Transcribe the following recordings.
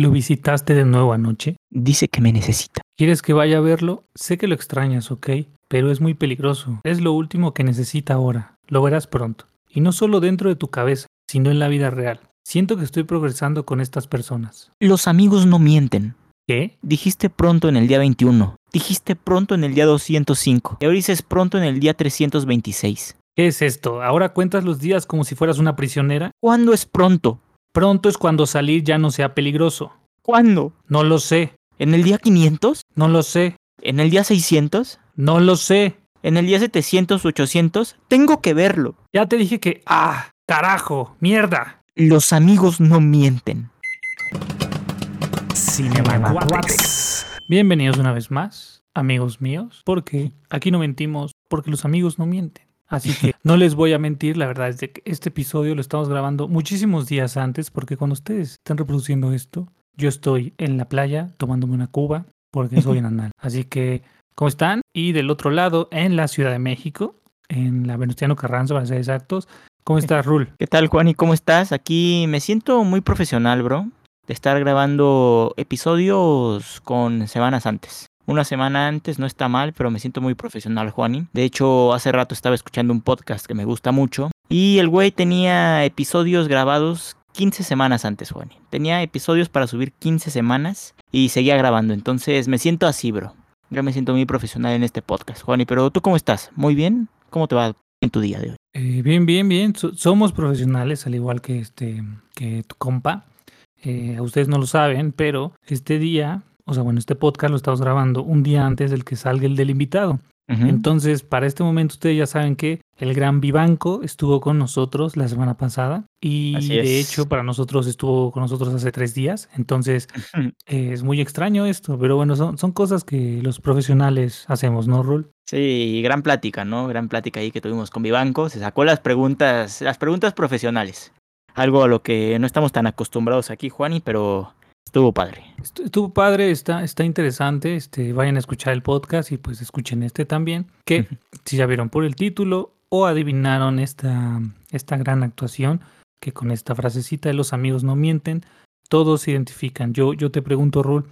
¿Lo visitaste de nuevo anoche? Dice que me necesita. ¿Quieres que vaya a verlo? Sé que lo extrañas, ¿ok? Pero es muy peligroso. Es lo último que necesita ahora. Lo verás pronto. Y no solo dentro de tu cabeza, sino en la vida real. Siento que estoy progresando con estas personas. Los amigos no mienten. ¿Qué? Dijiste pronto en el día 21. Dijiste pronto en el día 205. Y ahora dices pronto en el día 326. ¿Qué es esto? ¿Ahora cuentas los días como si fueras una prisionera? ¿Cuándo es pronto? Pronto es cuando salir ya no sea peligroso. ¿Cuándo? No lo sé. ¿En el día 500? No lo sé. ¿En el día 600? No lo sé. ¿En el día 700 800? Tengo que verlo. Ya te dije que... ¡Ah! ¡Carajo! ¡Mierda! Los amigos no mienten. Bienvenidos una vez más, amigos míos, porque aquí no mentimos, porque los amigos no mienten. Así que no les voy a mentir, la verdad es de que este episodio lo estamos grabando muchísimos días antes, porque cuando ustedes están reproduciendo esto, yo estoy en la playa tomándome una cuba, porque soy anal. Así que, ¿cómo están? Y del otro lado, en la Ciudad de México, en la Venustiano Carranza, para ser exactos, ¿cómo estás, Rul? ¿Qué tal, Juan? ¿Y cómo estás? Aquí me siento muy profesional, bro, de estar grabando episodios con semanas antes. Una semana antes no está mal, pero me siento muy profesional, Juani. De hecho, hace rato estaba escuchando un podcast que me gusta mucho. Y el güey tenía episodios grabados 15 semanas antes, Juani. Tenía episodios para subir 15 semanas y seguía grabando. Entonces me siento así, bro. Ya me siento muy profesional en este podcast, Juani. Pero tú cómo estás? ¿Muy bien? ¿Cómo te va en tu día de hoy? Eh, bien, bien, bien. So- somos profesionales, al igual que este, que tu compa. Eh, ustedes no lo saben, pero este día, o sea, bueno, este podcast lo estamos grabando un día antes del que salga el del invitado. Entonces, para este momento ustedes ya saben que el gran Vivanco estuvo con nosotros la semana pasada y de hecho para nosotros estuvo con nosotros hace tres días. Entonces, eh, es muy extraño esto, pero bueno, son, son cosas que los profesionales hacemos, ¿no, Rul? Sí, gran plática, ¿no? Gran plática ahí que tuvimos con Vivanco. Se sacó las preguntas, las preguntas profesionales. Algo a lo que no estamos tan acostumbrados aquí, Juani, pero estuvo padre. Estu- Estuvo padre, está, está interesante. Este, vayan a escuchar el podcast y pues escuchen este también. Que si ya vieron por el título o adivinaron esta, esta gran actuación, que con esta frasecita de los amigos no mienten, todos se identifican. Yo, yo te pregunto, Rul,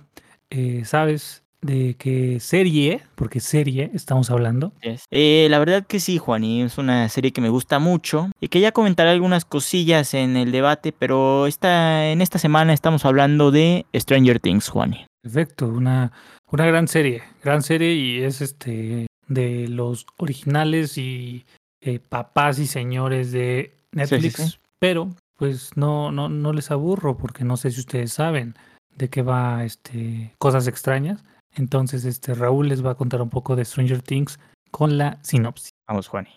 eh, ¿sabes de qué serie, porque serie estamos hablando? Yes. Eh, la verdad que sí, Juani, es una serie que me gusta mucho y que ya comentaré algunas cosillas en el debate, pero esta, en esta semana estamos hablando de Stranger Things, Juani. Perfecto, una, una gran serie, gran serie y es este de los originales y eh, papás y señores de Netflix, sí. pero pues no, no, no les aburro porque no sé si ustedes saben de qué va este cosas extrañas. Entonces este Raúl les va a contar un poco de Stranger Things con la sinopsis. Vamos, Juani.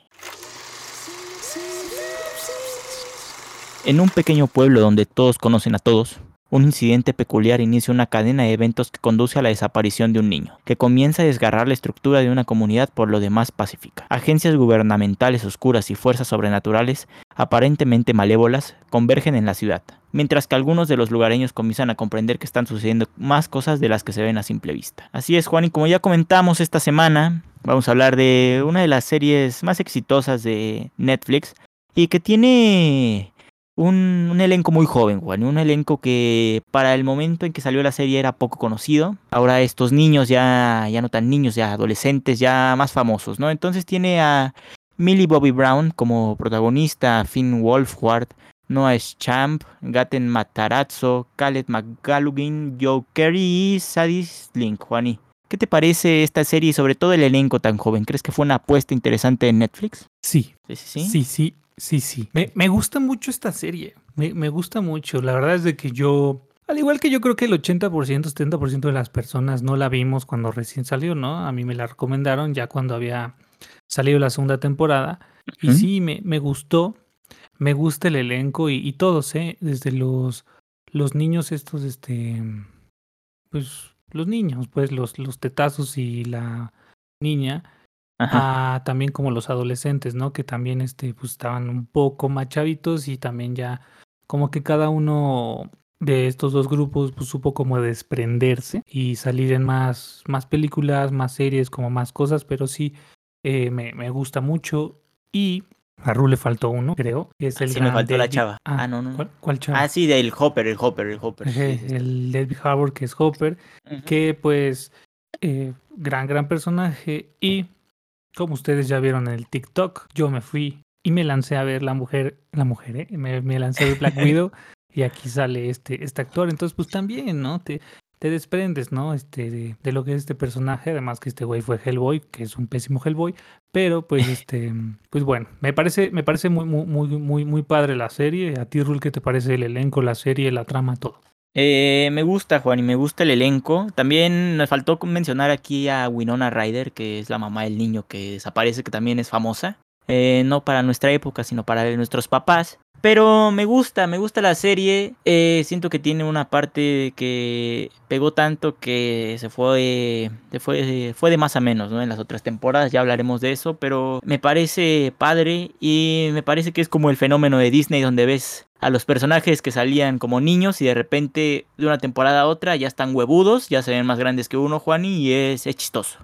En un pequeño pueblo donde todos conocen a todos, un incidente peculiar inicia una cadena de eventos que conduce a la desaparición de un niño, que comienza a desgarrar la estructura de una comunidad por lo demás pacífica. Agencias gubernamentales oscuras y fuerzas sobrenaturales, aparentemente malévolas, convergen en la ciudad, mientras que algunos de los lugareños comienzan a comprender que están sucediendo más cosas de las que se ven a simple vista. Así es, Juan, y como ya comentamos esta semana, vamos a hablar de una de las series más exitosas de Netflix y que tiene un, un elenco muy joven, Juan, un elenco que para el momento en que salió la serie era poco conocido. Ahora estos niños ya, ya no tan niños, ya adolescentes, ya más famosos, ¿no? Entonces tiene a Millie Bobby Brown como protagonista, Finn Wolfhard, Noah Champ, Gaten Matarazzo, Khaled McGallugin, Joe Carey y Sadie Slink, Juani. ¿Qué te parece esta serie y sobre todo el elenco tan joven? ¿Crees que fue una apuesta interesante en Netflix? Sí, Sí, sí, sí. sí, sí, sí, sí. Me, me gusta mucho esta serie. Me, me gusta mucho. La verdad es de que yo, al igual que yo creo que el 80%, 70% de las personas no la vimos cuando recién salió, ¿no? A mí me la recomendaron ya cuando había salido la segunda temporada. Y sí, me, me gustó. Me gusta el elenco y, y todos, ¿eh? Desde los, los niños estos, este, pues los niños, pues los, los tetazos y la niña Ajá. a también como los adolescentes, ¿no? Que también este, pues, estaban un poco más chavitos y también ya como que cada uno de estos dos grupos pues, supo como desprenderse y salir en más, más películas, más series, como más cosas, pero sí eh, me, me gusta mucho y A Ru le faltó uno, creo. que Es el Sí, me gran faltó la David- chava. Ah, no, no. ¿Cuál, cuál chava? Ah, sí, del Hopper, el Hopper, el Hopper. Ejé, sí, sí, sí. El David Harbour, que es Hopper, Ujú. que pues, eh, gran, gran personaje. Y como ustedes ya vieron en el TikTok, yo me fui y me lancé a ver la mujer, la mujer, ¿eh? Me, me lancé a ver Black Widow y aquí sale este, este actor. Entonces, pues también, ¿no? Te, te desprendes, ¿no? Este, de, de lo que es este personaje. Además que este güey fue Hellboy, que es un pésimo Hellboy. Pero pues, este, pues bueno, me parece, me parece muy, muy, muy, muy, muy padre la serie. A ti, Rul, ¿qué te parece el elenco, la serie, la trama, todo? Eh, me gusta, Juan, y me gusta el elenco. También me faltó mencionar aquí a Winona Ryder, que es la mamá del niño que desaparece, que también es famosa. Eh, no para nuestra época, sino para nuestros papás. Pero me gusta, me gusta la serie. Eh, siento que tiene una parte que pegó tanto que se fue, se fue, fue de más a menos, ¿no? En las otras temporadas ya hablaremos de eso, pero me parece padre y me parece que es como el fenómeno de Disney donde ves a los personajes que salían como niños y de repente de una temporada a otra ya están huevudos, ya se ven más grandes que uno, Juani, y es, es chistoso.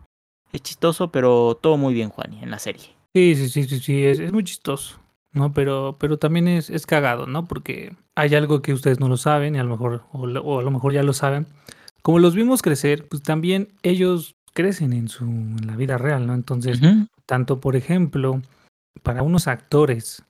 Es chistoso, pero todo muy bien, Juani, en la serie. Sí, sí, sí, sí, sí, es, es muy chistoso, ¿no? Pero, pero también es, es cagado, ¿no? Porque hay algo que ustedes no lo saben y a lo mejor, o, lo- o a lo mejor ya lo saben. Como los vimos crecer, pues también ellos crecen en su en la vida real, ¿no? Entonces, Ujú. tanto por ejemplo, para unos actores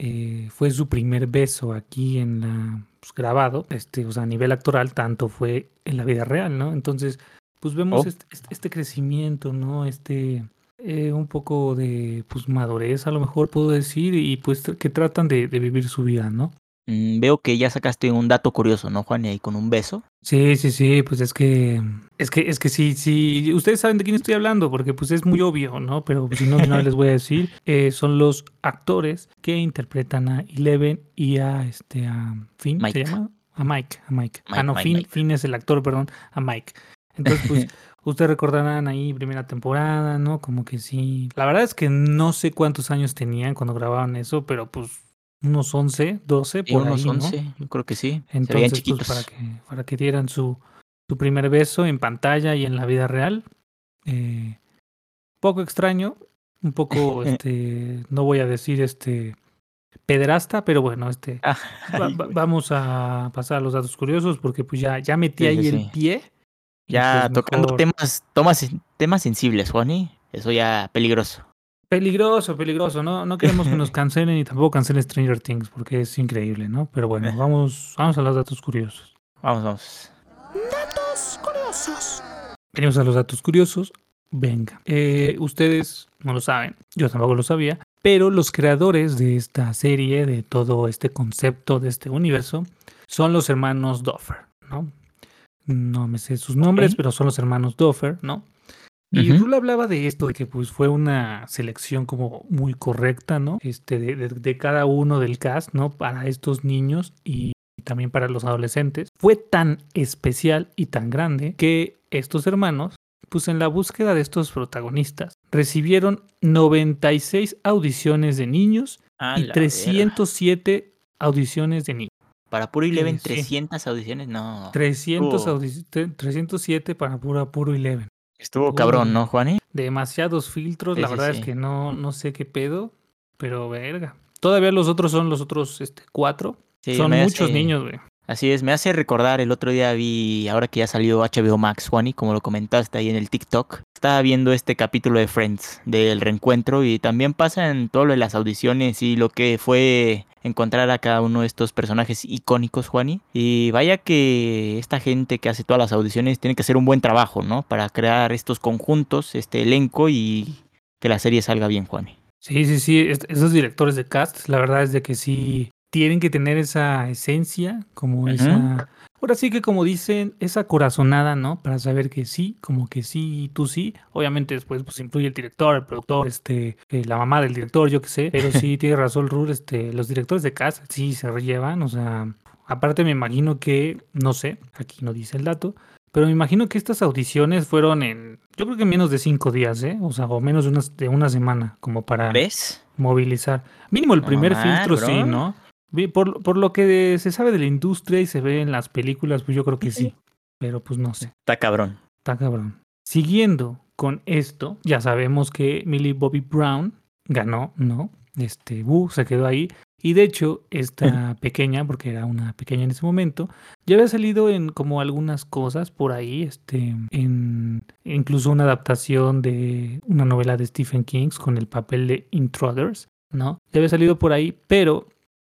eh, fue su primer beso aquí en la pues, grabado, este, o sea, a nivel actoral, tanto fue en la vida real, ¿no? Entonces, pues vemos Oh. este, este- este crecimiento, ¿no? Este eh, un poco de pues madurez, a lo mejor puedo decir, y pues que tratan de, de vivir su vida, ¿no? Mm, veo que ya sacaste un dato curioso, ¿no, Juan? Y ahí con un beso. Sí, sí, sí, pues es que, es que, es que sí, sí, ustedes saben de quién estoy hablando, porque pues es muy obvio, ¿no? Pero si no, no les voy a decir, eh, son los actores que interpretan a Eleven y a este, a Finn, Mike. ¿se llama? A Mike, a Mike. ah, no, Mike, Finn. Finn es el actor, perdón, a Mike. Entonces, pues, ustedes recordarán ahí primera temporada, ¿no? Como que sí. La verdad es que no sé cuántos años tenían cuando grababan eso, pero pues unos 11, 12, Y por unos ahí, ¿no? 11, yo creo que sí. Entonces, pues, chiquitos. para que, para que dieran su, su primer beso en pantalla y en la vida real. Eh, poco extraño, un poco, este, no voy a decir este pedrasta, pero bueno, este, Ah, va- va- vamos a pasar a los datos curiosos porque pues ya, ya metí Sí, ahí sí, el pie. Ya pues, tocando mejor- temas, tomas, temas sensibles, Juani. Eso ya peligroso. Peligroso, peligroso, ¿no? No queremos que nos cancelen y tampoco cancelen Stranger Things porque es increíble, ¿no? Pero bueno, vamos, vamos a los datos curiosos. Vamos, vamos. Datos curiosos. Venimos a los datos curiosos. Venga. Eh, ustedes no lo saben, yo tampoco lo sabía, pero los creadores de esta serie, de todo este concepto, de este universo, son los hermanos Doffer, ¿no? No me sé sus nombres, pero son los hermanos Doffer, ¿no? Y Ujú. Rula hablaba de esto, de que pues fue una selección como muy correcta, ¿no? Este, de, de- de cada uno del cast, ¿no? Para estos niños y también para los adolescentes. Fue tan especial y tan grande que estos hermanos, pues en la búsqueda de estos protagonistas, recibieron 96 audiciones de niños A y la 307 audiciones de niños. Para puro Eleven, sí. 300 audiciones, no. 300 Oh. audi- tre- 307 para pura, puro Eleven. Estuvo Uy. cabrón, ¿no, Juani? demasiados filtros. Sí, la sí, verdad sí. es que no, no sé qué pedo, pero verga. Todavía los otros son los otros este, cuatro. Sí, son muchos hace- niños, güey. Así es, me hace recordar, el otro día vi, ahora que ya salió HBO Max, Juani, como lo comentaste ahí en el TikTok, estaba viendo este capítulo de Friends, del reencuentro, y también pasa en todo lo de las audiciones y lo que fue encontrar a cada uno de estos personajes icónicos, Juani. Y vaya que esta gente que hace todas las audiciones tiene que hacer un buen trabajo, ¿no? Para crear estos conjuntos, este elenco y que la serie salga bien, Juani. Sí, sí, sí. es- esos directores de cast, la verdad es de que sí tienen que tener esa esencia, como esa. Ahora sí que como dicen, esa corazonada, ¿no? Para saber que sí, como que sí, tú sí. Obviamente después pues influye el director, el productor, este, eh, la mamá del director, yo qué sé. Pero sí, tiene razón Rur, este, los directores de cast sí se rellevan, o sea, aparte me imagino que, no sé, aquí no dice el dato, pero me imagino que estas audiciones fueron en, yo creo que en menos de cinco días, ¿eh? O sea, o menos de una, de una semana, como para ¿Ves? movilizar. Mínimo el primer filtro, sí, bro. ¿no? Por, por lo que se sabe de la industria y se ve en las películas, pues yo creo que sí. Pero pues no sé, Está cabrón. está cabrón. Siguiendo con esto, ya sabemos que Millie Bobby Brown ganó, ¿no? Este, Wu se quedó ahí. Y de hecho, esta pequeña, porque era una pequeña en ese momento, ya había salido en como algunas cosas por ahí, este, en incluso una adaptación de una novela de Stephen King con el papel de Intruders, ¿no? Ya había salido por ahí, pero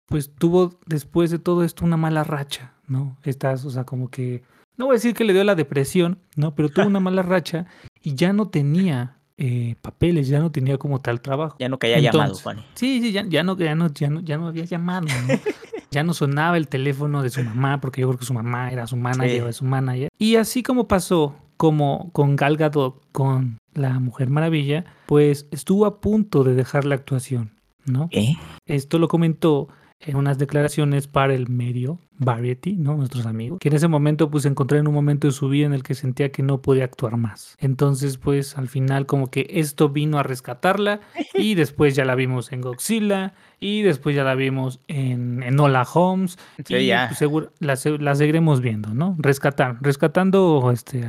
pues tuvo después de todo esto una mala racha, ¿no? Estás, o sea, como que, no voy a decir que le dio la depresión, ¿no? Pero tuvo una mala racha y ya no tenía eh, papeles, ya no tenía como tal trabajo. Ya no haya llamado, Juan. Sí, sí, ya, ya no, ya no, ya no, ya no había llamado, ¿no? ya no sonaba el teléfono de su mamá, porque yo creo que su mamá era su manager Sí. su manager. Y así como pasó como con Gal Gadot, con la Mujer Maravilla, pues estuvo a punto de dejar la actuación, ¿no? ¿Eh? Esto lo comentó en unas declaraciones para el medio Variety, ¿no? Nuestros amigos, que en ese momento pues se encontró en un momento de su vida en el que sentía que no podía actuar más. Entonces pues al final como que esto vino a rescatarla y después ya la vimos en Godzilla y después ya la vimos en, en Hola Holmes Sí, y ya. pues, seguro la, se- la seguiremos viendo, ¿no? Rescatar, rescatando este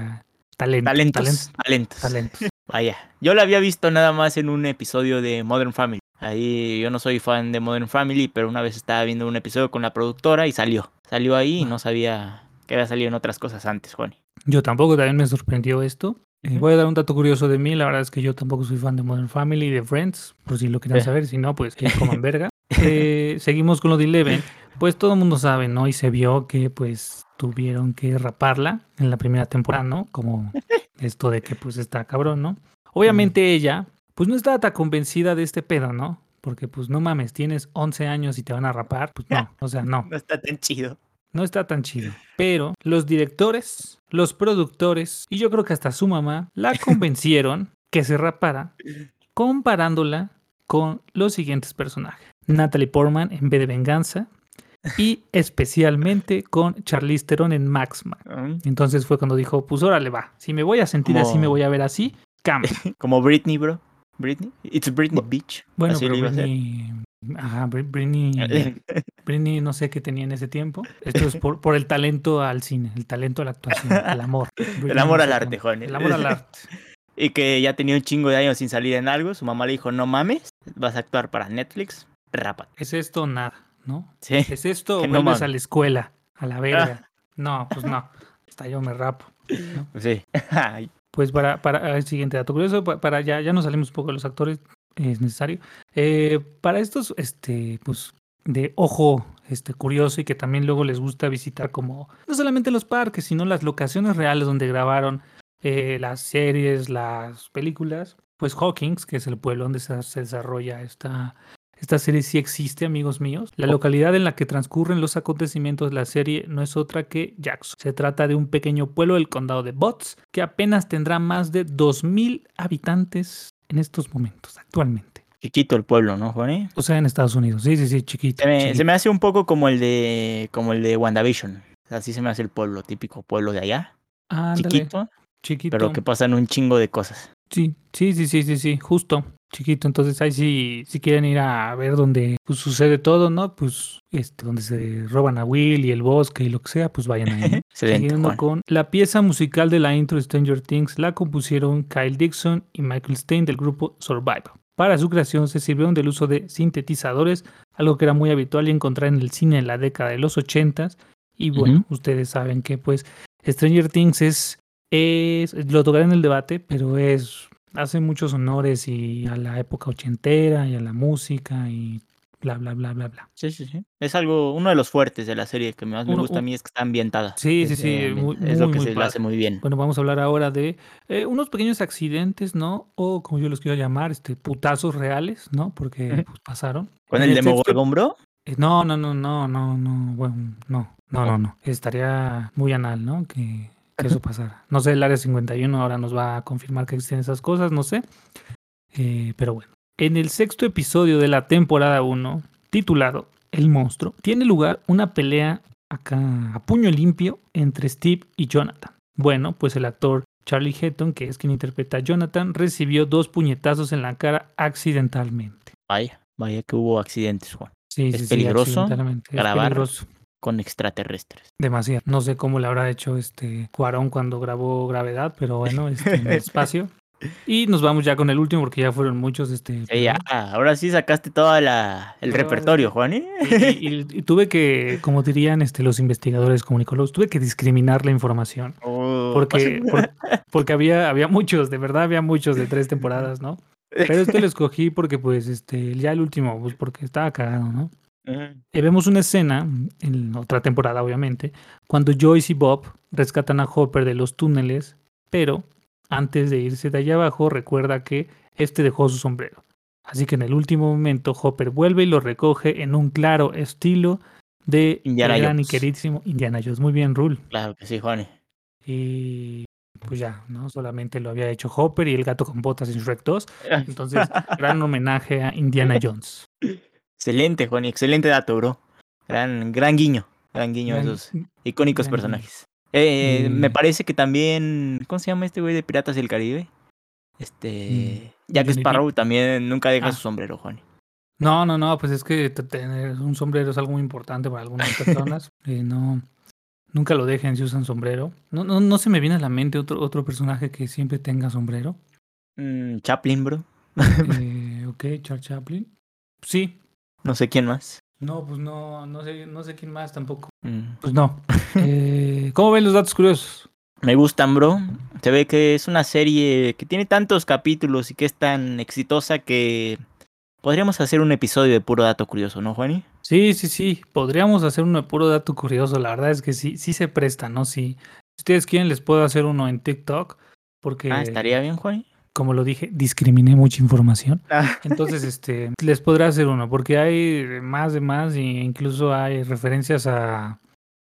talento, Talentos. talento, Talentos. talentos. Vaya. Yo la había visto nada más en un episodio de Modern Family. Ahí yo no soy fan de Modern Family, pero una vez estaba viendo un episodio con la productora y salió. Salió ahí y no sabía que había salido en otras cosas antes, Juan. Yo tampoco, también me sorprendió esto. Eh, voy a dar un dato curioso de mí. La verdad es que yo tampoco soy fan de Modern Family y de Friends, por si lo quieren saber. Si no, pues que coman verga. Eh, seguimos con lo de Eleven. Pues todo el mundo sabe, ¿no? Y se vio que pues tuvieron que raparla en la primera temporada, ¿no? Como esto de que pues está cabrón, ¿no? Obviamente ella, pues no estaba tan convencida de este pedo, ¿no? Porque pues no mames, tienes 11 años y te van a rapar. Pues no, o sea, no. No está tan chido. No está tan chido. Pero los directores, los productores y yo creo que hasta su mamá la convencieron que se rapara comparándola con los siguientes personajes. Natalie Portman en B de Venganza y especialmente con Charlize Theron en Max Man. Mm, Entonces fue cuando dijo, pues órale va, si me voy a sentir así, me voy a ver así, cambia. Como Britney, bro. Britney. It's Britney Beach. Bueno, Así pero a. Britney... Ajá, Bri- Britney... Britney no sé qué tenía en ese tiempo. Esto es por, por el talento al cine, el talento a la actuación, el amor. El amor no al arte. Juan. El amor al arte. Y que ya tenía un chingo de años sin salir en algo. Su mamá le dijo, no mames, vas a actuar para Netflix. Rápate. ¿Es esto nada? ¿No? Sí. ¿Es esto o Que no vuelves mames. a la escuela? A la verga. No, pues no. Hasta yo me rapo. Sí. Ay, Pues para, para el siguiente dato curioso, pa- para ya, ya nos salimos un poco de los actores, es necesario. Eh, para estos, este, pues, de ojo este, curioso y que también luego les gusta visitar como, no solamente los parques, sino las locaciones reales donde grabaron eh, las series, las películas, pues Hawkins, que es el pueblo donde se desarrolla esta, esta serie, sí existe, amigos míos. La localidad en la que transcurren los acontecimientos de la serie no es otra que Jackson. Se trata de un pequeño pueblo del condado de Botts que apenas tendrá más de 2.000 habitantes en estos momentos, actualmente. chiquito el pueblo, ¿no, Juan? O sea, en Estados Unidos. Sí, sí, sí, chiquito. Se me, chiquito. se me hace un poco como el de como el de WandaVision. Así se me hace el pueblo, típico pueblo de allá. Ándale, Chiquito, chiquito. pero que pasan un chingo de cosas. Sí, sí, sí, sí, sí, sí, justo, chiquito. Entonces ahí sí, si quieren ir a ver donde pues, sucede todo, ¿no? Pues este, donde se roban a Will y el bosque y lo que sea, pues vayan ahí. Siguiendo con la pieza musical de la intro de Stranger Things la compusieron Kyle Dixon y Michael Stein del grupo Survival. Para su creación se sirvieron del uso de sintetizadores, algo que era muy habitual y encontrar en el cine en la década de los 80s. Y bueno, ustedes saben que pues Stranger Things es, es lo tocaré en el debate, pero es hace muchos honores y a la época ochentera y a la música y bla bla bla bla bla. Sí, sí, sí. Es algo, uno de los fuertes de la serie que más me Uno- gusta a mí es que está ambientada. Sí, sí, Es, sí, muy- es lo muy, que muy se hace muy bien. Bueno, vamos a hablar ahora de eh, unos pequeños accidentes, ¿no? O como yo los quiero llamar, este, putazos reales, ¿no? Porque pues, pasaron. ¿Con el sexto- Demogorgon, bro? eh, No, no, no, no, no, no, bueno, no, no, no, no. Estaría muy anal, ¿no? Que, que eso pasara. No sé, el área 51 ahora nos va a confirmar que existen esas cosas, no sé. Eh, pero bueno. En el sexto episodio de la temporada 1, titulado El monstruo, tiene lugar una pelea acá a puño limpio entre Steve y Jonathan. Bueno, pues el actor Charlie Heaton, que es quien interpreta a Jonathan, recibió dos puñetazos en la cara accidentalmente. Vaya, vaya que hubo accidentes, Juan. Sí, ¿Es sí, sí, peligroso. Es grabar? peligroso. Con extraterrestres. Demasiado. No sé cómo le habrá hecho este Cuarón cuando grabó Gravedad, pero bueno, este, en el espacio. Y nos vamos ya con el último porque ya fueron muchos. Este, Sí, ya, ahora sí sacaste todo la, el repertorio, Juan. ¿eh? Y, y- y tuve que, como dirían este, los investigadores comunicólogos, tuve que discriminar la información. Oh, Porque, por- porque había, había muchos, de verdad había muchos de tres temporadas, ¿no? Pero este lo escogí porque, pues, este, ya el último, pues, porque estaba cagado, ¿no? Y vemos una escena, en otra temporada, obviamente, cuando Joyce y Bob rescatan a Hopper de los túneles, pero antes de irse de allá abajo, recuerda que este dejó su sombrero. Así que en el último momento, Hopper vuelve y lo recoge en un claro estilo de Indiana gran y Jones. queridísimo Indiana Jones. Muy bien, Rule. Claro que sí, Juan. Y pues ya, ¿no? Solamente lo había hecho Hopper y el gato con botas en Shrek 2. Entonces, gran homenaje a Indiana Jones. Excelente, Juan. Excelente dato, bro. Gran, gran guiño. Gran guiño a esos icónicos gran personajes. Eh, Y- Me parece que también. ¿Cómo se llama este güey de Piratas del Caribe? Este. Jack Johnny Sparrow también nunca deja Ah. su sombrero, Juan. No, no, no, pues es que tener un sombrero es algo muy importante para algunas personas. Eh, no, nunca lo dejen si usan sombrero. No, no, no se me viene a la mente otro, otro personaje que siempre tenga sombrero. Mm, Chaplin, bro. Eh, ok, Charles Chaplin. Sí. No sé quién más. No, pues no, no sé, no sé quién más tampoco. Mm. Pues no. Eh, ¿Cómo ven los datos curiosos? Me gustan, bro. Se ve que es una serie que tiene tantos capítulos y que es tan exitosa que podríamos hacer un episodio de puro dato curioso, ¿no, Juani? Sí, sí, sí. Podríamos hacer uno de puro dato curioso. La verdad es que sí, sí se presta, ¿no? Sí. Si ustedes quieren, les puedo hacer uno en TikTok. Porque, Ah, estaría bien, Juani. Como lo dije, discriminé mucha información. Entonces, este, les podrá hacer uno, porque hay más de más, e incluso hay referencias a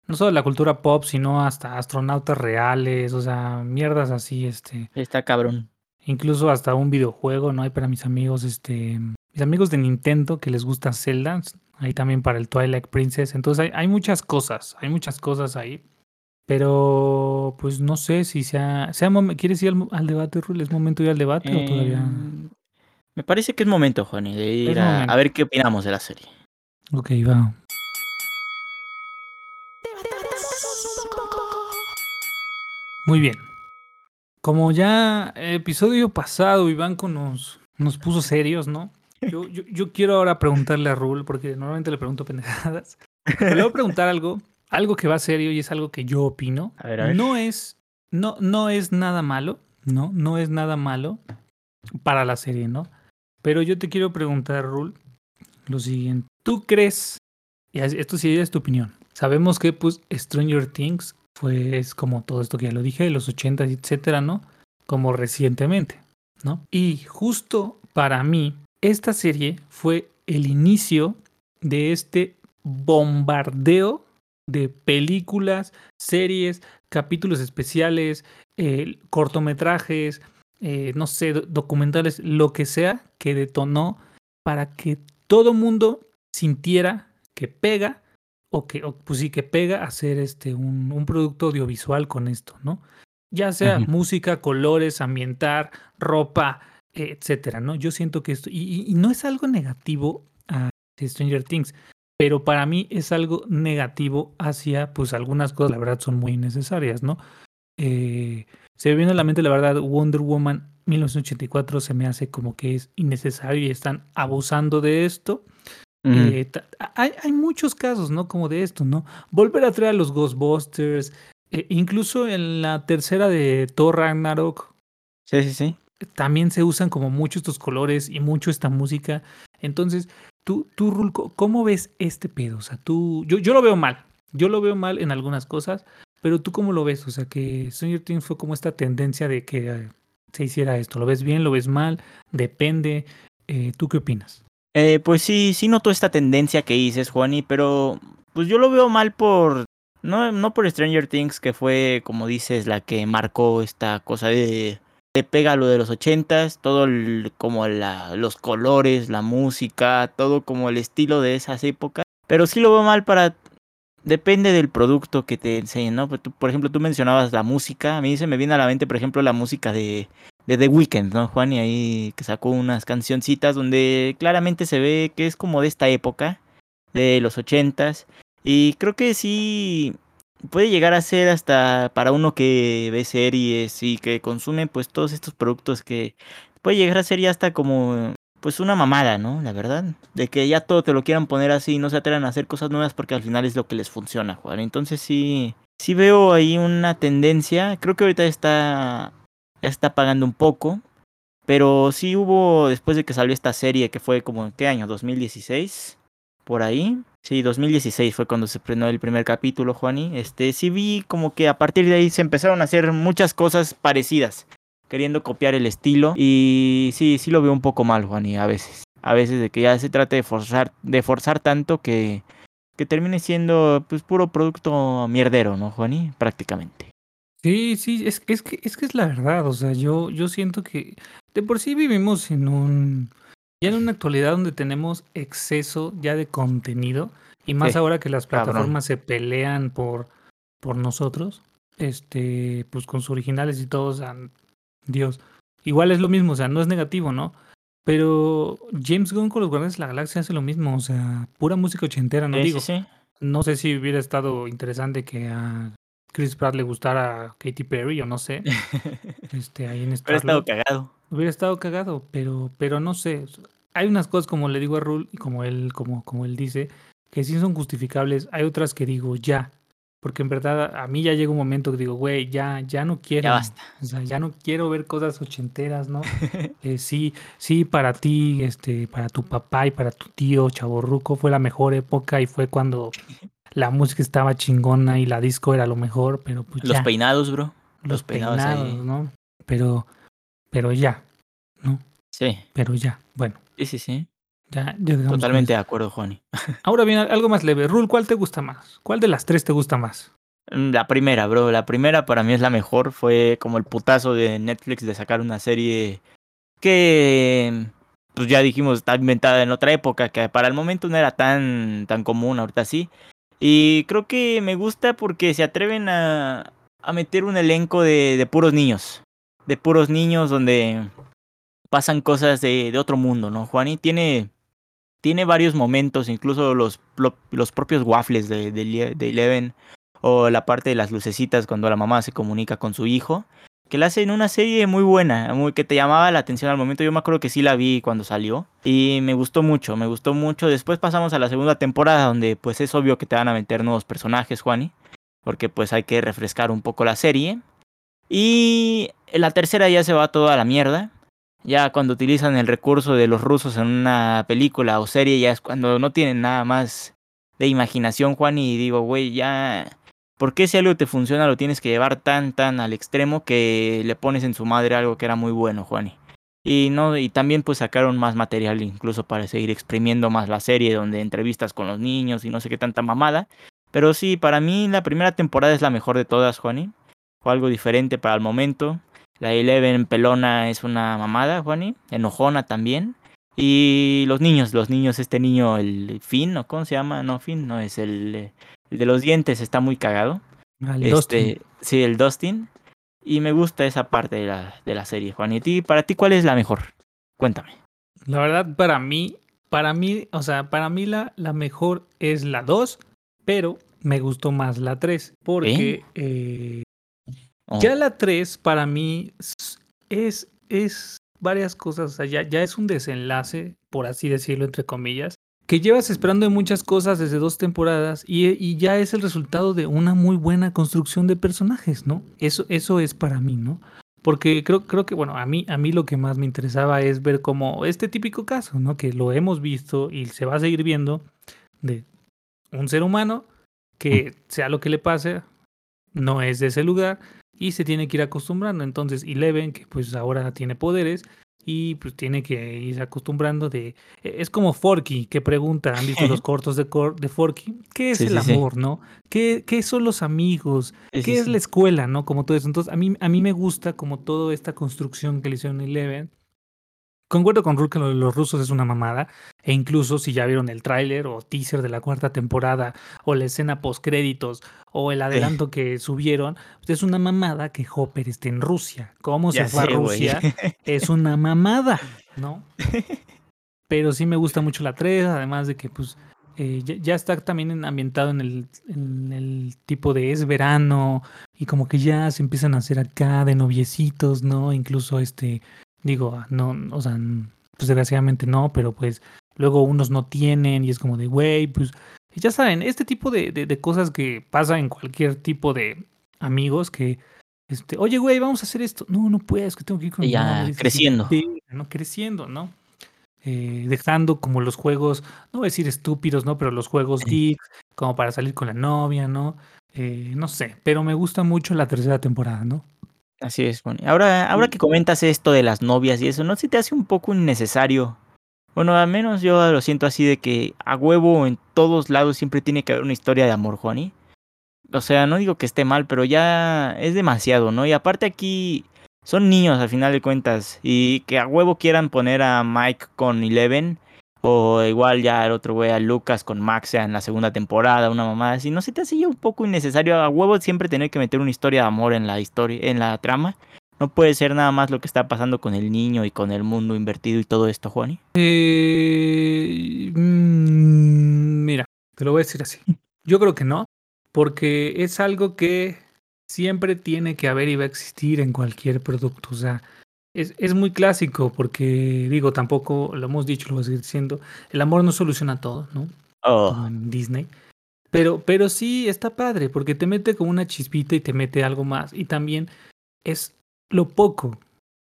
no solo la cultura pop, sino hasta astronautas reales, o sea, mierdas así, este, Está cabrón. incluso hasta un videojuego, ¿no? Hay para mis amigos, este, mis amigos de Nintendo que les gusta Zelda, hay también para el Twilight Princess, entonces hay, hay muchas cosas, hay muchas cosas ahí. Pero, pues no sé si sea. sea mom- ¿Quieres ir al, al debate, Rul? ¿Es momento de ir al debate o todavía.? Eh, Me parece que es momento, Juani, de ir Es a, momento. a ver qué opinamos de la serie. Ok, va. Muy bien. Como ya episodio pasado, Ivanco nos, nos puso serios, ¿no? Yo, yo, yo quiero ahora preguntarle a Rul, porque normalmente le pregunto pendejadas. Pero le voy a preguntar algo, algo que va serio y es algo que yo opino. A ver, a ver. No es, no, no es nada malo, ¿no? No es nada malo para la serie, ¿no? Pero yo te quiero preguntar, Rul, lo siguiente. ¿Tú crees, y esto sí es tu opinión, sabemos que pues Stranger Things fue, es como todo esto que ya lo dije, de los 80 etcétera, ¿no? Como recientemente, ¿no? Y justo para mí, esta serie fue el inicio de este bombardeo de películas, series, capítulos especiales, eh, cortometrajes, eh, no sé, do- documentales, lo que sea que detonó para que todo mundo sintiera que pega o que, o, pues sí, que pega hacer este, un, un producto audiovisual con esto, ¿no? Ya sea música, colores, ambientar, ropa, etcétera, ¿no? Yo siento que esto, y, y- y no es algo negativo a Stranger Things, pero para mí es algo negativo hacia, pues algunas cosas, la verdad, son muy innecesarias, ¿no? Eh, se me viene a la mente, la verdad, Wonder Woman 1984 se me hace como que es innecesario y están abusando de esto. Eh, hay, hay muchos casos, ¿no? Como de esto, ¿no? Volver a traer a los Ghostbusters, eh, incluso en la tercera de Thor Ragnarok, Sí, sí, sí. también se usan como mucho estos colores y mucho esta música. Entonces, tú, tú Rulco, ¿cómo ves este pedo? O sea, tú, yo, yo lo veo mal, yo lo veo mal en algunas cosas, pero tú cómo lo ves? O sea, que Stranger Things fue como esta tendencia de que eh, se hiciera esto. ¿Lo ves bien? ¿Lo ves mal? Depende. Eh, ¿Tú qué opinas? Eh, pues sí, sí noto esta tendencia que dices, Juani, pero pues yo lo veo mal por... No, no por Stranger Things, que fue, como dices, la que marcó esta cosa de... Te pega lo de los ochentas, todo el- como la, los colores, la música, todo como el estilo de esas épocas. Pero sí lo veo mal para... Depende del producto que te enseñen, ¿no? Pues por ejemplo, tú mencionabas la música. A mí se me viene a la mente, por ejemplo, la música de, de The Weeknd, ¿no, Juan? Y ahí que sacó unas cancioncitas donde claramente se ve que es como de esta época, de los ochentas. Y creo que sí, puede llegar a ser hasta para uno que ve series y que consume pues todos estos productos que puede llegar a ser ya hasta como pues una mamada, ¿no? La verdad, de que ya todo te lo quieran poner así y no se atrevan a hacer cosas nuevas porque al final es lo que les funciona, Juan. Entonces sí, sí veo ahí una tendencia, creo que ahorita está está pagando un poco, pero sí hubo después de que salió esta serie que fue como ¿qué año? 2016 por ahí. Sí, 2016 fue cuando se estrenó el primer capítulo, Juani. Este, sí vi como que a partir de ahí se empezaron a hacer muchas cosas parecidas, queriendo copiar el estilo. Y sí, sí lo veo un poco mal, Juani, a veces. A veces de que ya se trate de forzar, de forzar tanto que, que termine siendo pues puro producto mierdero, ¿no, Juani? Prácticamente. Sí, sí, es, es que es que es la verdad, o sea, yo, yo siento que de por sí vivimos en un ya en una actualidad donde tenemos exceso ya de contenido y más Sí, ahora que las cabrón. plataformas se pelean por, por nosotros, este, pues con sus originales y todo, o sea, Dios. Igual es lo mismo, o sea, no es negativo, ¿no? Pero James Gunn con los Guardianes de la Galaxia hace lo mismo, o sea, pura música ochentera, no Sí, digo. sí. No sé si hubiera estado interesante que a Chris Pratt le gustara Katy Perry o no sé, este, ahí en Pero ha Star estado cagado. Hubiera estado cagado, pero, pero no sé. Hay unas cosas como le digo a Rul y como él, como, como él dice, que sí son justificables. Hay otras que digo ya. Porque en verdad a mí ya llega un momento que digo, güey, ya, ya no quiero. Ya basta. O sea, ya no quiero ver cosas ochenteras, ¿no? Eh, sí, sí, para ti, este, para tu papá y para tu tío Chaborruco fue la mejor época y fue cuando la música estaba chingona y la disco era lo mejor, pero pues Los ya peinados, bro. los los peinados. ¿no? Pero, pero ya, ¿no? Sí, Pero ya, bueno, sí, sí, sí. ya, ya Totalmente de acuerdo, Juani. Ahora bien, algo más leve. Rul, ¿cuál te gusta más? ¿Cuál de las tres te gusta más? Mm, La primera, bro. La primera para mí es la mejor. Fue como el putazo de Netflix de sacar una serie que, pues ya dijimos, está inventada en otra época, que para el momento no era tan, tan común, ahorita sí. Y creo que me gusta porque se atreven a, a meter un elenco de, de puros niños. De puros niños donde pasan cosas de, de otro mundo, ¿no? Juani tiene, tiene varios momentos, incluso los, lo- los propios waffles de, de Eleven o la parte de las lucecitas cuando la mamá se comunica con su hijo, que la hacen una serie muy buena, muy que te llamaba la atención al momento. Yo me acuerdo que sí la vi cuando salió y me gustó mucho, me gustó mucho. Después pasamos a la segunda temporada donde pues es obvio que te van a meter nuevos personajes, Juani, porque pues hay que refrescar un poco la serie. Y la tercera ya se va todo a la mierda. Ya cuando utilizan el recurso de los rusos en una película o serie, ya es cuando no tienen nada más de imaginación, Juan, y digo, güey, ya... ¿Por qué si algo te funciona lo tienes que llevar tan, tan al extremo que le pones en su madre algo que era muy bueno, Juani? Y no, y también pues sacaron más material incluso para seguir exprimiendo más la serie, donde entrevistas con los niños y no sé qué tanta mamada. Pero sí, para mí la primera temporada es la mejor de todas, Juani. Fue algo diferente para el momento. La Eleven pelona es una mamada, Juani. Enojona también. Y los niños, los niños, este niño, el Finn, ¿o cómo se llama? No, Finn, no, es el, eh, el de los dientes, está muy cagado. Al Este, Dustin. sí, el Dustin. Y me gusta esa parte de la, de la serie, Juan. ¿Y ti, para ti cuál es la mejor? Cuéntame. La verdad, para mí, para mí, o sea, para mí la, la mejor es la 2, pero me gustó más la 3. Porque eh, Oh, ya la 3 para mí es, es varias cosas, o sea, ya, ya es un desenlace, por así decirlo, entre comillas, que llevas esperando de muchas cosas desde dos temporadas y, y ya es el resultado de una muy buena construcción de personajes, ¿no? Eso, eso es para mí, ¿no? Porque creo, creo que, bueno, a mí, a mí lo que más me interesaba es ver como este típico caso, ¿no? Que lo hemos visto y se va a seguir viendo de un ser humano que sea lo que le pase, no es de ese lugar y se tiene que ir acostumbrando. Entonces, Eleven, que pues ahora tiene poderes y pues tiene que ir acostumbrando de... e- Es como Forky, que pregunta, ¿han visto los cortos de, Cor- de Forky? ¿Qué es Sí, el sí, sí. amor, no? ¿Qué, ¿Qué son los amigos? ¿Qué es la escuela, no? Como todo eso. Entonces, a mí, a mí me gusta como toda esta construcción que le hicieron a Eleven. Concuerdo con Rul que lo de los rusos es una mamada. E incluso si ya vieron el tráiler o teaser de la cuarta temporada o la escena post créditos o el adelanto que subieron, pues es una mamada que Hopper esté en Rusia. ¿Cómo Ya se fue a sé. Rusia? Es una mamada, ¿no? Pero sí me gusta mucho la 3, además de que pues eh, ya, ya está también en- ambientado en el, en el tipo de es verano y como que ya se empiezan a hacer acá de noviecitos, ¿no? Incluso este, digo, ah, no, o sea, pues desgraciadamente no, pero pues luego unos no tienen y es como de, güey, pues ya saben, este tipo de, de, de cosas que pasa en cualquier tipo de amigos que, este, oye, güey, vamos a hacer esto. No, no puedes, que tengo que ir con Ya, novia", dices, creciendo. "Sí, ¿no? Creciendo, ¿no? Eh, dejando como los juegos, no voy a decir estúpidos, ¿no? Pero los juegos Sí. geeks, como para salir con la novia, ¿no? Eh, no sé, pero me gusta mucho la tercera temporada, ¿no? Así es, Juan. Ahora, ahora que comentas esto de las novias y eso, ¿no se te hace un poco innecesario? Bueno, al menos yo lo siento así de que a huevo en todos lados siempre tiene que haber una historia de amor, Juani. O sea, no digo que esté mal, pero ya es demasiado, ¿no? Y aparte aquí son niños al final de cuentas. Y que a huevo quieran poner a Mike con Eleven. O igual ya el otro güey a Lucas con Max ya en la segunda temporada, una mamada así. ¿No se te hace ya un poco innecesario a huevo siempre tener que meter una historia de amor en la historia, en la trama? No puede ser nada más lo que está pasando con el niño y con el mundo invertido y todo esto, Juani. Eh, mm, mira, te lo voy a decir así. Yo creo que no, porque es algo que siempre tiene que haber y va a existir en cualquier producto. O sea, es, es muy clásico, porque digo, tampoco lo hemos dicho, lo voy a seguir diciendo. El amor no soluciona todo, ¿no? Oh, en Disney. Pero, pero sí está padre, porque te mete como una chispita y te mete algo más. Y también es lo poco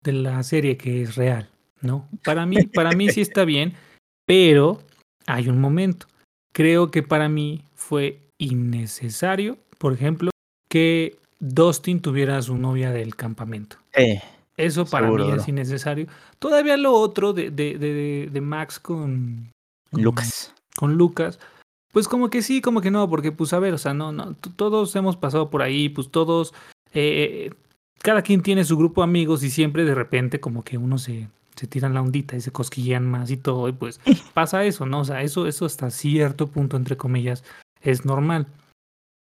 de la serie que es real, ¿no? Para mí, para mí sí está bien, pero hay un momento. Creo que para mí fue innecesario, por ejemplo, que Dustin tuviera a su novia del campamento. eh, Eso para Seguro, mí bro. es innecesario. Todavía lo otro de, de, de, de Max con, con- Lucas. con Lucas, pues como que sí, como que no, porque pues a ver, o sea, no, no, todos hemos pasado por ahí, pues todos, eh, cada quien tiene su grupo de amigos y siempre de repente como que uno se, se tiran la ondita y se cosquillean más y todo, y pues pasa eso, ¿no? O sea, eso, eso hasta cierto punto, entre comillas, es normal.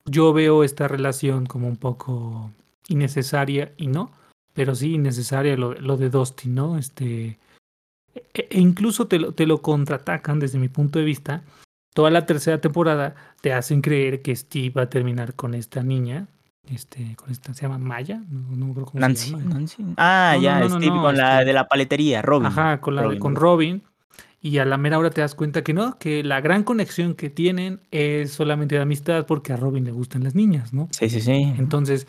Yo veo esta relación como un poco innecesaria y no, pero sí innecesaria lo, lo de Dusty, ¿no? Este, e, e incluso te lo, te lo contraatacan desde mi punto de vista. Toda la tercera temporada te hacen creer que Steve va a terminar con esta niña, este, con esta, se llama Maya, no, cómo Nancy, se llama. Nancy. Ah, No, ya, no, no, Steve no, con la este- de la paletería, Robin. Ajá, con, la de- con. Robin. Y a la mera hora te das cuenta que no, que la gran conexión que tienen es solamente de amistad porque a Robin le gustan las niñas, ¿no? Sí, sí, sí. Entonces,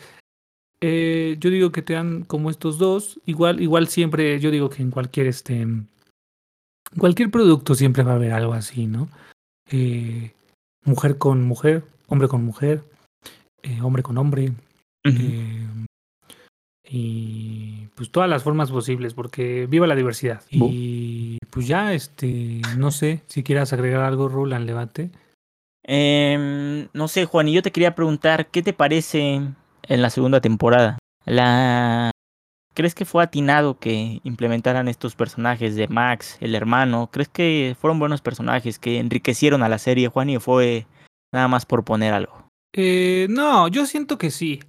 eh, yo digo que te dan como estos dos. Igual, igual siempre, yo digo que en cualquier este. en Cualquier producto siempre va a haber algo así, ¿no? Eh, mujer con mujer, hombre con mujer, eh, hombre con hombre. Eh, y pues todas las formas posibles, porque viva la diversidad. Bu. Y pues ya, este, no sé si quieras agregar algo, Rul, al debate. Em, no sé, Juan, y yo te quería preguntar, ¿qué te parece en la segunda temporada? La... ¿Crees que fue atinado que implementaran estos personajes de Max, el hermano? ¿Crees que fueron buenos personajes que enriquecieron a la serie, Juan, y fue nada más por poner algo? Eh, no, yo siento que sí,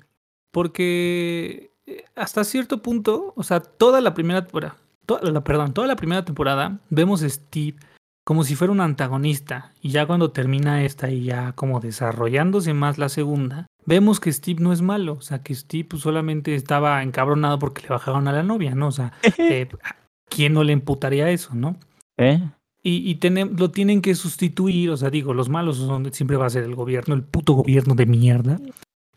porque eh, hasta cierto punto, o sea, toda la primera temporada, toda la, perdón, toda la primera temporada vemos a Steve como si fuera un antagonista y ya cuando termina esta y ya como desarrollándose más la segunda, vemos que Steve no es malo, o sea, que Steve pues, solamente estaba encabronado porque le bajaron a la novia, ¿no? O sea, eh, ¿a ¿quién no le imputaría eso, no? ¿Eh? Y, y lo tienen que sustituir, o sea, digo, los malos son, siempre va a ser el gobierno, el puto gobierno de mierda.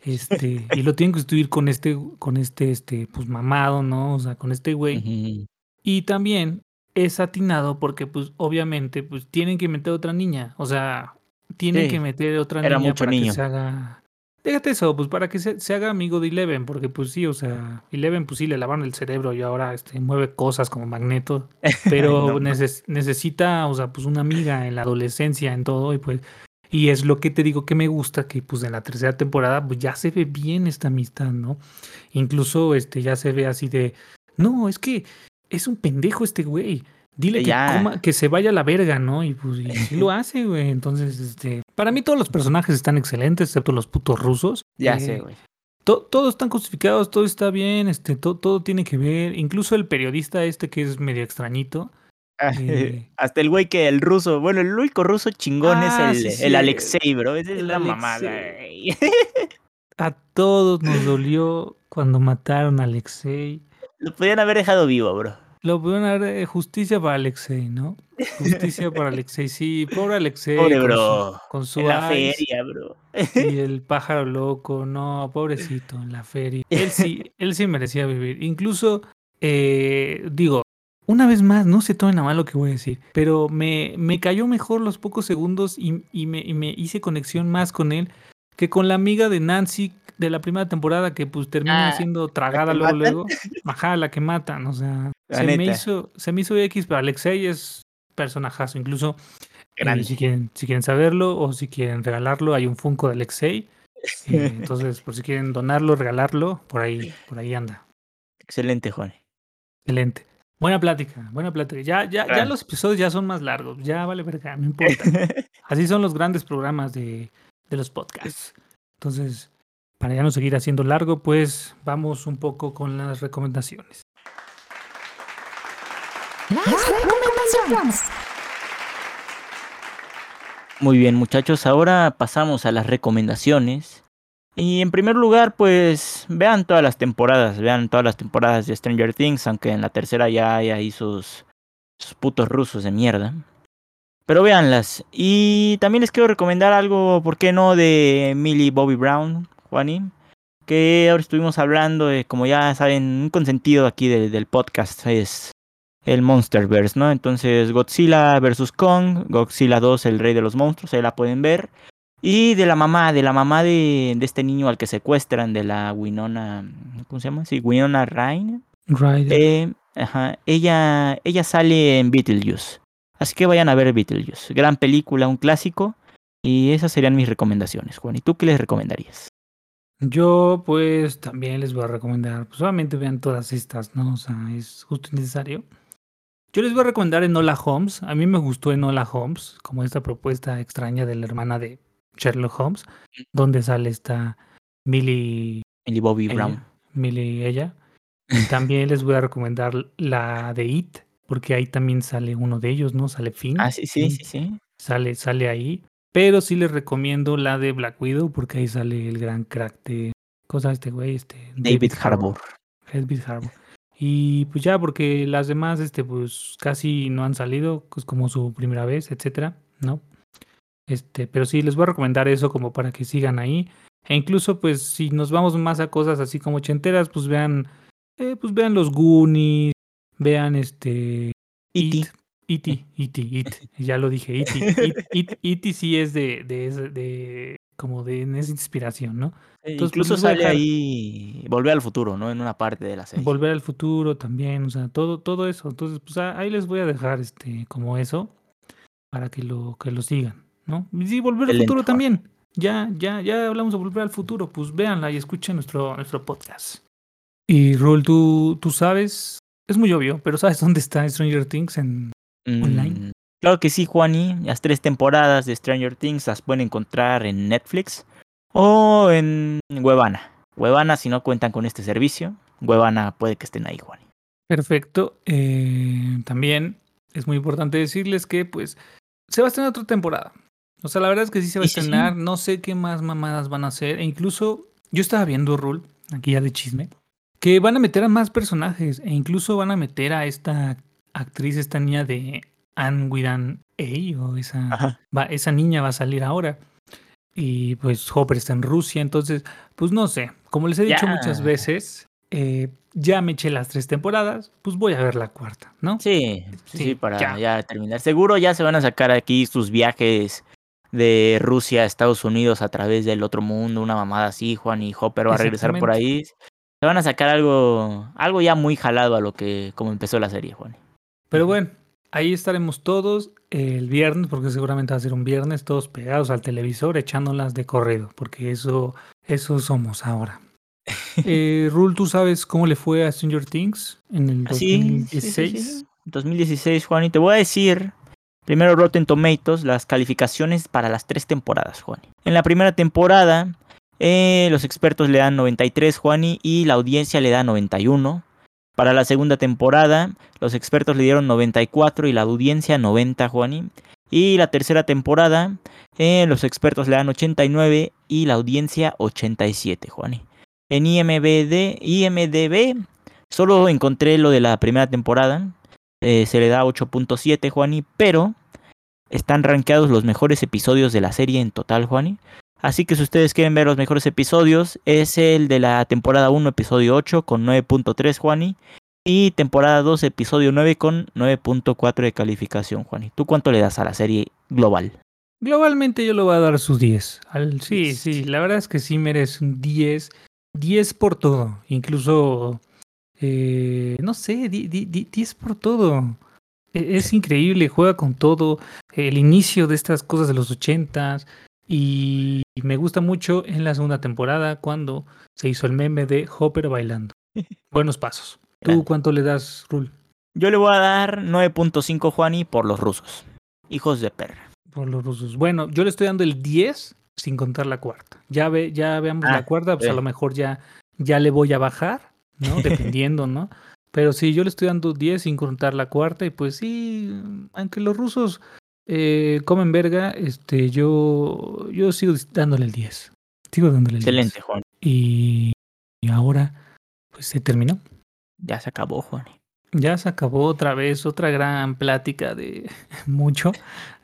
Este, y lo tienen que sustituir con este, con este, este, pues mamado, ¿no? O sea, con este güey. Y también es atinado porque, pues, obviamente, pues tienen que meter otra niña. O sea, tienen Sí, que meter otra era niña mucho para niño. que se haga. Déjate eso, pues para que se, se haga amigo de Eleven, porque pues sí, o sea, Eleven pues sí le lavaron el cerebro y ahora este, mueve cosas como Magneto, pero No, no. neces- necesita, o sea, pues una amiga en la adolescencia, en todo, y pues, y es lo que te digo que me gusta, que pues en la tercera temporada pues ya se ve bien esta amistad, ¿no? Incluso este ya se ve así de, no, es que es un pendejo este güey. Dile que, coma- que se vaya a la verga, ¿no? Y pues y sí lo hace, güey. Entonces, este, para mí todos los personajes están excelentes, excepto los putos rusos. Ya Eh, sé, güey. to- todos están justificados, todo está bien, este, to- todo tiene que ver. Incluso el periodista este que es medio extrañito. Eh, Hasta el güey que el ruso, bueno, el único ruso chingón Ah, es el, sí, sí, el Alexei, bro. Esa es el la mamada. Alexei. güey. a todos nos dolió cuando mataron a Alexei. Lo podían haber dejado vivo, bro. Lo pudieron haber eh, justicia para Alexei, ¿no? Justicia para Alexei, sí, pobre Alexei. Pobre con bro. Su, con su En la feria, bro. y el pájaro loco, no, pobrecito, en la feria. Él sí, él sí merecía vivir. Incluso, eh, digo, una vez más, no se tomen a mal lo que voy a decir, pero me, me cayó mejor los pocos segundos y, y me, y me hice conexión más con él que con la amiga de Nancy de la primera temporada que pues termina Ah, siendo tragada luego, matan. luego. Ajá, la que matan, o sea, La se me, hizo, se me hizo X, pero Alexei es personajazo, incluso eh, si, quieren, si quieren saberlo o si quieren regalarlo, hay un Funko de Alexei. eh, entonces, por si quieren donarlo, regalarlo, por ahí, por ahí anda. Excelente, Juan. Excelente. Buena plática, buena plática. Ya, ya, ya Claro. los episodios ya son más largos, ya vale verga, no importa. Así son los grandes programas de, de los podcasts. Entonces, para ya no seguir haciendo largo, pues vamos un poco con las recomendaciones. Las recomendaciones. Muy bien, muchachos, ahora pasamos a las recomendaciones. Y en primer lugar, pues vean todas las temporadas, vean todas las temporadas de Stranger Things, aunque en la tercera ya hay ahí sus, sus putos rusos de mierda. Pero véanlas. Y también les quiero recomendar algo, ¿por qué no? De Millie Bobby Brown, Juani. Que ahora estuvimos hablando de, como ya saben, un consentido aquí de- del podcast es el Monsterverse, ¿no? Entonces, Godzilla vs. Kong, Godzilla 2, el rey de los monstruos, ahí la pueden ver. Y de la mamá, de la mamá de, de este niño al que secuestran, de la Winona, ¿cómo se llama? Sí, Winona Ryne. Ryder. Eh, ajá, ella, ella sale en Beetlejuice. Así que vayan a ver Beetlejuice. Gran película, un clásico. Y esas serían mis recomendaciones, Juan. ¿Y tú qué les recomendarías? Yo, pues, también les voy a recomendar, pues, solamente vean todas estas, ¿no? O sea, es justo y necesario. Yo les voy a recomendar Enola Holmes. A mí me gustó Enola Holmes, como esta propuesta extraña de la hermana de Sherlock Holmes, donde sale esta Millie, Millie Bobby ella, Brown. Millie ella. Y también les voy a recomendar la de It, porque ahí también sale uno de ellos, ¿no? Sale Finn. Ah, sí, sí, Finn sí, sí. Sale, sale ahí. Pero sí les recomiendo la de Black Widow, porque ahí sale el gran crack de. Cosa este güey, este. David Harbour. David Harbour. Y pues ya, porque las demás, este, pues casi no han salido, pues como su primera vez, etcétera, ¿no? Este, pero sí, les voy a recomendar eso como para que sigan ahí. E incluso, pues, si nos vamos más a cosas así como ochenteras, pues vean, eh, pues vean los Goonies, vean este. E.T.. It, E.T., E.T., It. Ya lo dije. It, It, E.T. sí es de, de, como de esa inspiración, ¿no? Eh, Entonces, Incluso pues, a sale ahí Volver al futuro, ¿no? En una parte de la serie. Volver al futuro también, o sea, todo, todo eso. Entonces, pues ahí les voy a dejar este, como eso, para que lo, que lo sigan, ¿no? Y sí, volver al futuro también. Ya, ya, ya hablamos de volver al futuro, pues véanla y escuchen nuestro, nuestro podcast. Y Rul, tú, tú sabes, es muy obvio, pero ¿sabes dónde está Stranger Things? En... online. Mm, Claro que sí, Juani. Las tres temporadas de Stranger Things las pueden encontrar en Netflix o en Huevana. Huevana si no cuentan con este servicio. Huevana puede que estén ahí, Juani. Perfecto. Eh, también es muy importante decirles que, pues, se va a estrenar otra temporada. O sea, la verdad es que sí se va a Sí, sí, sí. estrenar. No sé qué más mamadas van a hacer. E incluso, yo estaba viendo, Rule, aquí ya de chisme, que van a meter a más personajes. E incluso van a meter a esta actriz, esta niña de Anne Widan A, o esa, va, esa niña va a salir ahora. Y pues Hopper está en Rusia, entonces, pues no sé. Como les he dicho muchas veces, eh, ya me eché las tres temporadas, pues voy a ver la cuarta, ¿no? Sí, sí, Sí, sí, para ya. ya. terminar. Seguro ya se van a sacar aquí sus viajes de Rusia a Estados Unidos a través del otro mundo, una mamada así, Juan y Hopper va a regresar por ahí. Se van a sacar algo, algo ya muy jalado a lo que como empezó la serie, Juan. Pero bueno, ahí estaremos todos el viernes, porque seguramente va a ser un viernes, todos pegados al televisor, echándolas de corrido, porque eso, eso somos ahora. Eh, Rul, ¿tú sabes cómo le fue a Stranger Things en el Ah, Sí, 2016? sí, sí, sí. 2016, Juan, y te voy a decir primero Rotten Tomatoes, las calificaciones para las tres temporadas, Juan. En la primera temporada, eh, los expertos le dan 93, Juani, y la audiencia le da 91. Para la segunda temporada, los expertos le dieron 94 y la audiencia 90, Juani. Y la tercera temporada, eh, los expertos le dan 89 y la audiencia 87, Juani. En IMBD, IMDB solo encontré lo de la primera temporada. eh, se le da 8.7, Juani, pero están rankeados los mejores episodios de la serie en total, Juani. Así que si ustedes quieren ver los mejores episodios, es el de la temporada 1, episodio 8, con 9.3, Juani. Y temporada 2, episodio 9, con 9.4 de calificación, Juani. ¿Tú cuánto le das a la serie global? Globalmente yo le voy a dar sus 10. Al, sí, sí, la verdad es que sí merece un 10. 10 por todo. Incluso, eh, no sé, di- di- di- 10 por todo. E- Es increíble, juega con todo. El inicio de estas cosas de los 80s. Y me gusta mucho en la segunda temporada cuando se hizo el meme de Hopper bailando. Buenos pasos. ¿Tú cuánto le das, Rul? Yo le voy a dar 9.5, Juani, por los rusos. Hijos de perra. Por los rusos. Bueno, yo le estoy dando el 10 sin contar la cuarta. Ya ve, ya veamos Ah, la cuarta, pues a sí. lo mejor ya, ya le voy a bajar, ¿no? Dependiendo, ¿no? Pero sí, yo le estoy dando 10 sin contar la cuarta, y pues sí, aunque los rusos eh, comen verga, este, yo, yo sigo dándole el 10. Sigo dándole el 10. Excelente, Juan. Y, y ahora, pues se terminó. Ya se acabó, Juan. Ya se acabó otra vez, otra gran plática de mucho.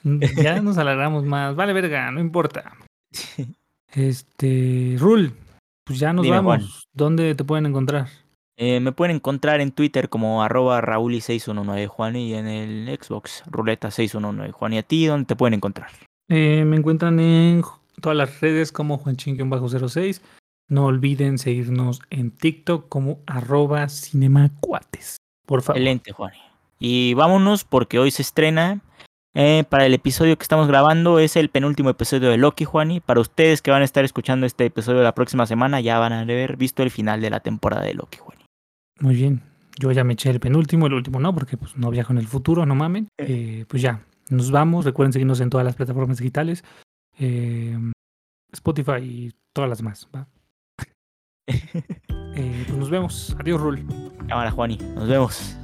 Ya nos alargamos más. Vale, verga, no importa. Este, Rul, pues ya nos Dime, vamos. Juan. ¿Dónde te pueden encontrar? Eh, me pueden encontrar en Twitter como arroba rauli619 Juan y en el Xbox ruleta619 Juan. ¿Y a ti dónde te pueden encontrar? Eh, me encuentran en todas las redes como Juanchin-06. No olviden seguirnos en TikTok como arroba cinemacuates. Por favor. Excelente, Juan. Y vámonos porque hoy se estrena. eh, para el episodio que estamos grabando es el penúltimo episodio de Loki, Juani. Para ustedes que van a estar escuchando este episodio la próxima semana, ya van a haber visto el final de la temporada de Loki, Juani. Muy bien. Yo ya me eché el penúltimo, el último no, porque pues no viajo en el futuro, no mamen. Eh, pues ya, nos vamos. Recuerden seguirnos en todas las plataformas digitales. eh, Spotify y todas las demás. ¿va? Eh, pues nos vemos. Adiós, Rul. Cámara, Juani. Nos vemos.